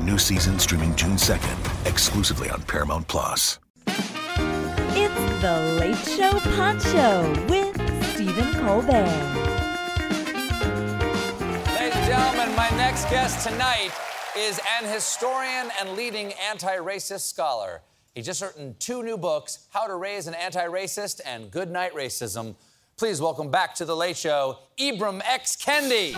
New season streaming June 2nd, exclusively on Paramount Plus. It's the Late Show Pod Show with Stephen Colbert. Ladies and gentlemen, my next guest tonight is an historian and leading anti racist scholar. He just written two new books How to Raise an Anti Racist and Good Night Racism. Please welcome back to The Late Show, Ibram X. Kendi.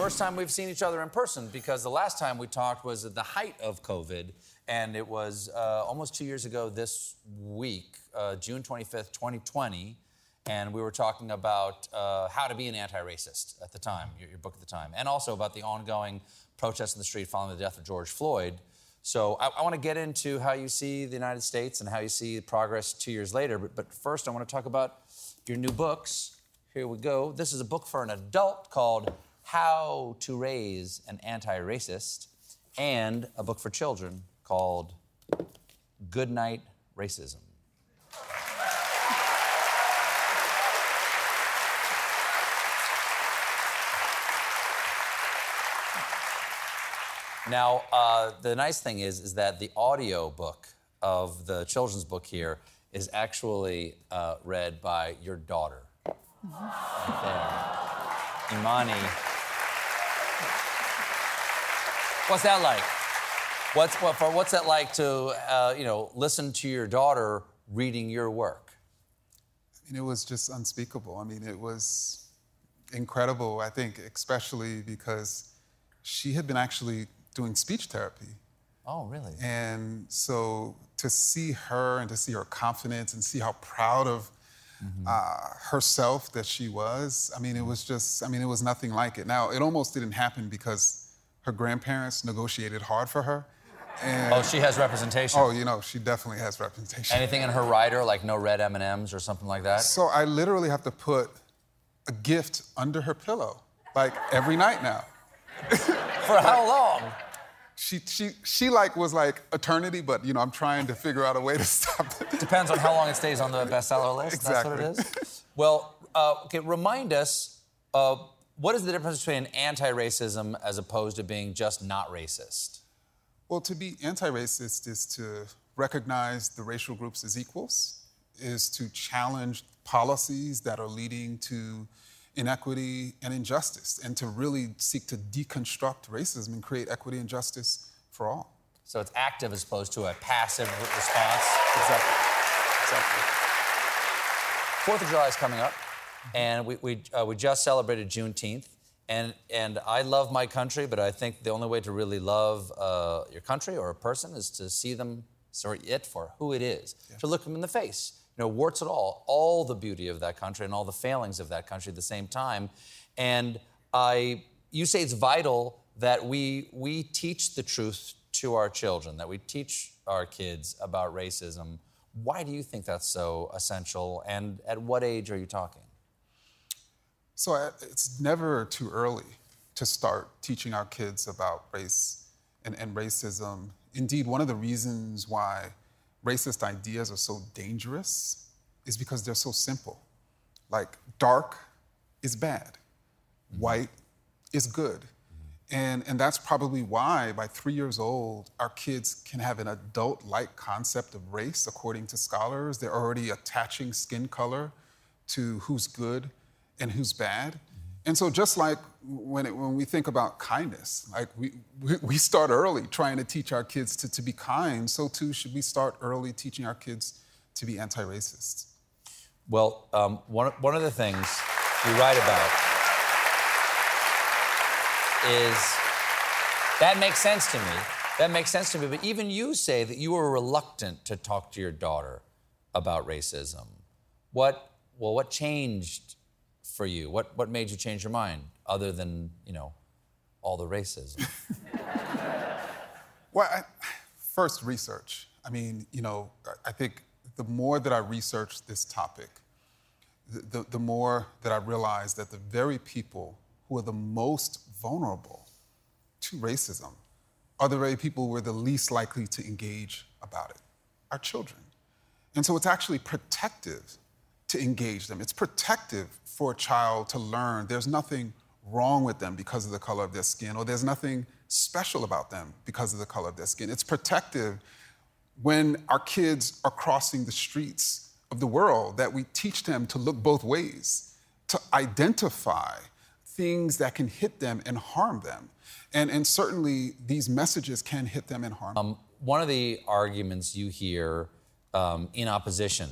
First time we've seen each other in person because the last time we talked was at the height of COVID, and it was uh, almost two years ago this week, uh, June 25th, 2020. And we were talking about uh, how to be an anti racist at the time, your, your book at the time, and also about the ongoing protests in the street following the death of George Floyd. So I, I want to get into how you see the United States and how you see progress two years later. But, but first, I want to talk about your new books. Here we go. This is a book for an adult called How to Raise an Anti Racist, and a book for children called Good Night Racism. Now, uh, the nice thing is, is that the audio book of the children's book here is actually uh, read by your daughter. There. Imani. What's that like? What's, what, for, what's that like to, uh, you know, listen to your daughter reading your work? I mean, it was just unspeakable. I mean, it was incredible, I think, especially because she had been actually doing speech therapy. Oh, really? And so to see her and to see her confidence and see how proud of uh, herself that she was, I mean, it was just, I mean, it was nothing like it. Now, it almost didn't happen because her grandparents negotiated hard for her. And, Oh, she has representation. oh, you know, she definitely has representation. Anything in her rider, like no red M&Ms or something like that? So I literally have to put a gift under her pillow, like every night now. For how long? She, she, she like was like eternity, but you know, I'm trying to figure out a way to stop it. Depends on how long it stays on the bestseller list. That's what it Exactly. Well, uh, okay. Remind us, uh, what is the difference between anti-racism as opposed to being just not racist? Well, to be anti-racist is to recognize the racial groups as equals, is to challenge policies that are leading to inequity and injustice, and to really seek to deconstruct racism and create equity and justice for all. So it's active as opposed to a passive response. Exactly. Exactly. Fourth of July is coming up, and we, we, uh, we just celebrated Juneteenth. And, and I love my country, but I think the only way to really love uh, your country or a person is to see them, sorry, it for who it is, to look them in the face. You know, warts and all, all the beauty of that country and all the failings of that country at the same time. And I, you say it's vital that we, we teach the truth to our children, that we teach our kids about racism. Why do you think that's so essential? And at what age are you talking? So I- it's never too early to start teaching our kids about race and, and racism. Indeed, one of the reasons why racist ideas are so dangerous is because they're so simple. Like, dark is bad, mm-hmm. white is good. Mm-hmm. And, and that's probably why, by three years old, our kids can have an adult like concept of race, according to scholars. They're already attaching skin color to who's good and who's bad. And so, just like when, it, when we think about kindness, like we, we, start early trying to teach our kids to, to be kind, so too should we start early teaching our kids to be anti racist. Well, um, one, one of the things you write about is that makes sense to me. That makes sense to me. But even you say that you were reluctant to talk to your daughter about racism. What, well, what changed for you? What, what made you change your mind other than, you know, all the racism? well, I, first, research. I mean, you know, I think the more that I researched this topic, the, the, the more that I realized that the very people who are the most vulnerable to racism are the very people who are the least likely to engage about it our children. And so it's actually protective to engage them. It's protective for a child to learn there's nothing wrong with them because of the color of their skin, or there's nothing special about them because of the color of their skin. It's protective when our kids are crossing the streets of the world that we teach them to look both ways, to identify things that can hit them and harm them. And, and certainly these messages can hit them and harm um, One of the arguments you hear um, in opposition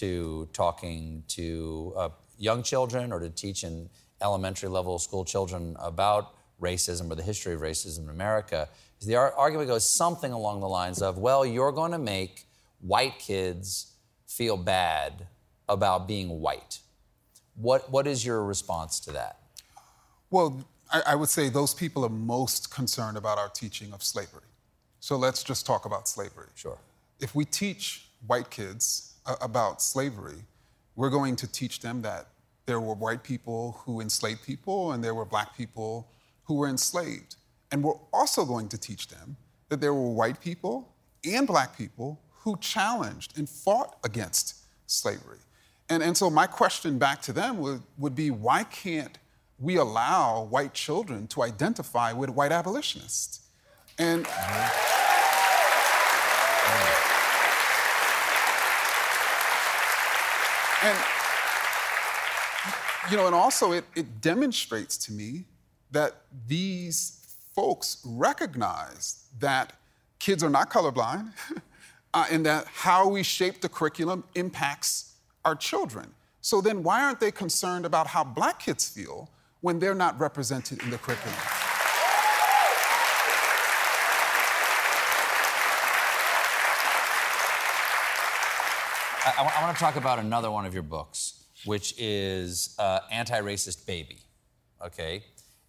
to talking to uh, young children or to teaching elementary level school children about racism or the history of racism in America the ar- argument goes something along the lines of, well, you're going to make white kids feel bad about being white. What, what is your response to that? Well, I, I would say those people are most concerned about our teaching of slavery. So let's just talk about slavery. Sure. If we teach white kids about slavery, we're going to teach them that there were white people who enslaved people and there were black people who were enslaved. And we're also going to teach them that there were white people and black people who challenged and fought against slavery. And, and so my question back to them would, would be why can't we allow white children to identify with white abolitionists? And mm-hmm. And you know, and also it, it demonstrates to me that these folks recognize that kids are not colorblind uh, and that how we shape the curriculum impacts our children. So then why aren't they concerned about how black kids feel when they're not represented in the curriculum? I, I want to talk about another one of your books, which is uh, Anti-Racist Baby, okay?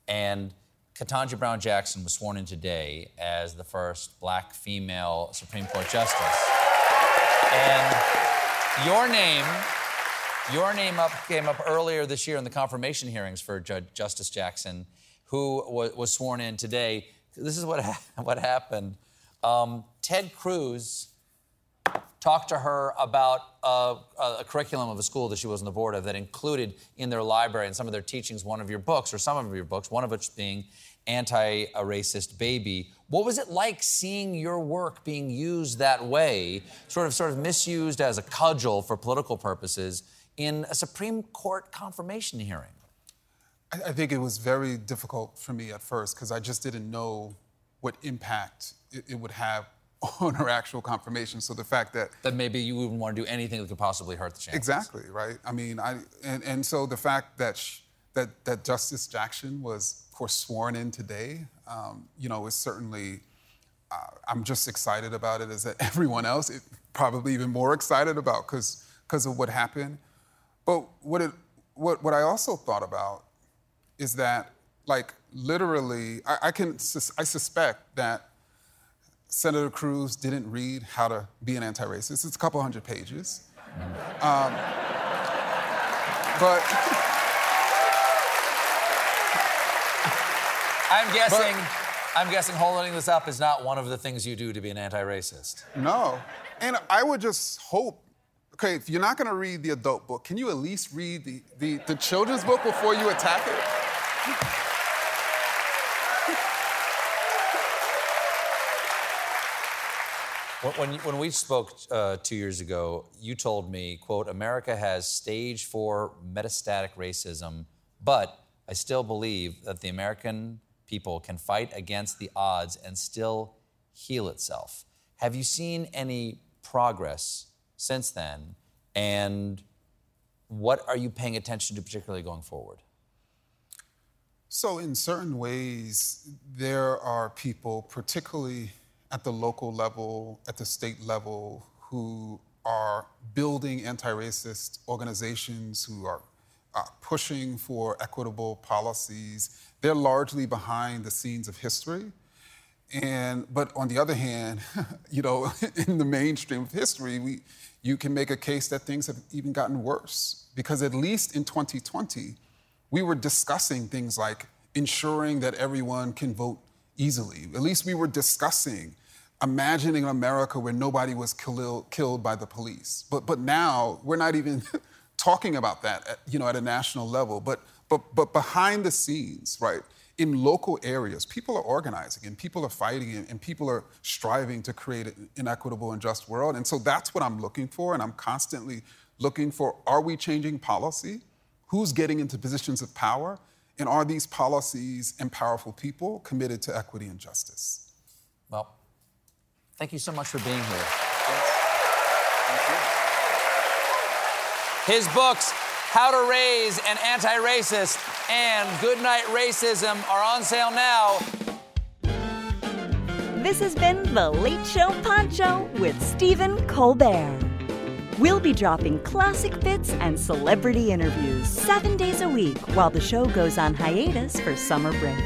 And Ketanji Brown Jackson was sworn in today as the first black female Supreme Court justice. And your name, your name up came up earlier this year in the confirmation hearings for Judge Justice Jackson, who was, was sworn in today. This is what, ha- what happened. Um, Ted Cruz talked to her about a, a, curriculum of a school that she was on the board of that included in their library and some of their teachings one of your books, or some of your books, one of which being Anti Racist Baby. What was it like seeing your work being used that way, sort of, sort of misused as a cudgel for political purposes in a Supreme Court confirmation hearing? I, think it was very difficult for me at first because I just didn't know what impact it would have on her actual confirmation. So the fact that that maybe you wouldn't want to do anything that could possibly hurt the chances. Exactly right. I mean, I and, and so the fact that sh- that that Justice Jackson was, of course, sworn in today, um, you know, is certainly. Uh, I'm just excited about it. As everyone else, it, probably even more excited about because because of what happened. But what it what what I also thought about is that like literally, I, I can I suspect that Senator Cruz didn't read How to Be an Anti-Racist. It's a couple hundred pages. Um, but I'm guessing. But, I'm guessing holding this up is not one of the things you do to be an anti-racist. No, and I would just hope. Okay, if you're not going to read the adult book, can you at least read the, the, the children's book before you attack it? When, when we spoke uh, two years ago, you told me, quote, America has stage four metastatic racism, but I still believe that the American people can fight against the odds and still heal itself. Have you seen any progress since then? And what are you paying attention to, particularly going forward? So, in certain ways, there are people, particularly at the local level, at the state level, who are building anti racist organizations, who are uh, pushing for equitable policies. They're largely behind the scenes of history. And, but on the other hand, you know, in the mainstream of history, we, you can make a case that things have even gotten worse. Because at least in 2020, we were discussing things like ensuring that everyone can vote easily. At least we were discussing imagining an America where nobody was kill, killed by the police. But, but now we're not even talking about that, at, you know, at a national level. But, but, but behind the scenes, right, in local areas, people are organizing and people are fighting and, and people are striving to create an equitable and just world. And so that's what I'm looking for. And I'm constantly looking for are we changing policy? Who's getting into positions of power? And are these policies and powerful people committed to equity and justice? Well, thank you so much for being here. His books, How to Raise an Anti Racist and Goodnight Racism, are on sale now. This has been The Late Show Pod Show with Stephen Colbert. We'll be dropping classic bits and celebrity interviews seven days a week while the show goes on hiatus for summer break.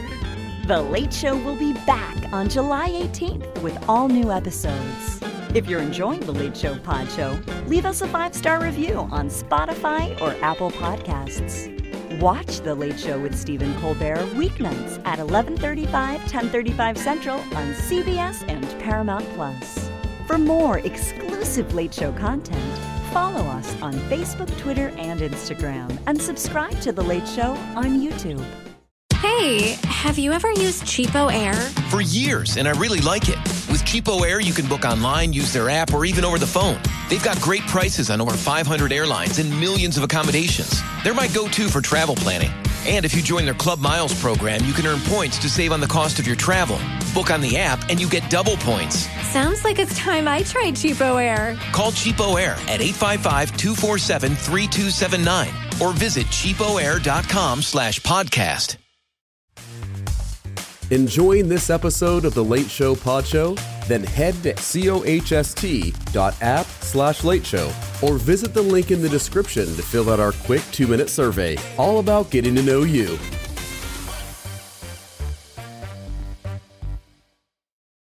The Late Show will be back on July 18th with all new episodes. If you're enjoying The Late Show Pod Show, leave us a five star review on Spotify or Apple Podcasts. Watch The Late Show with Stephen Colbert weeknights at 11:35, 10:35 Central on CBS and Paramount Plus. For more exclusive Late Show content, follow us on Facebook, Twitter, and Instagram, and subscribe to The Late Show on YouTube. Hey, have you ever used Cheapo Air? For years, and I really like it. With Cheapo Air, you can book online, use their app, or even over the phone. They've got great prices on over 500 airlines and millions of accommodations. They're my go to for travel planning. And if you join their Club Miles program, you can earn points to save on the cost of your travel. Book on the app, and you get double points. Sounds like it's time I tried Cheapo Air. Call Cheapo Air at 855-247-3279 or visit cheapoair.com slash podcast. Enjoying this episode of The Late Show Pod Show? Then head to cohst.app slash late show or visit the link in the description to fill out our quick two minute survey all about getting to know you.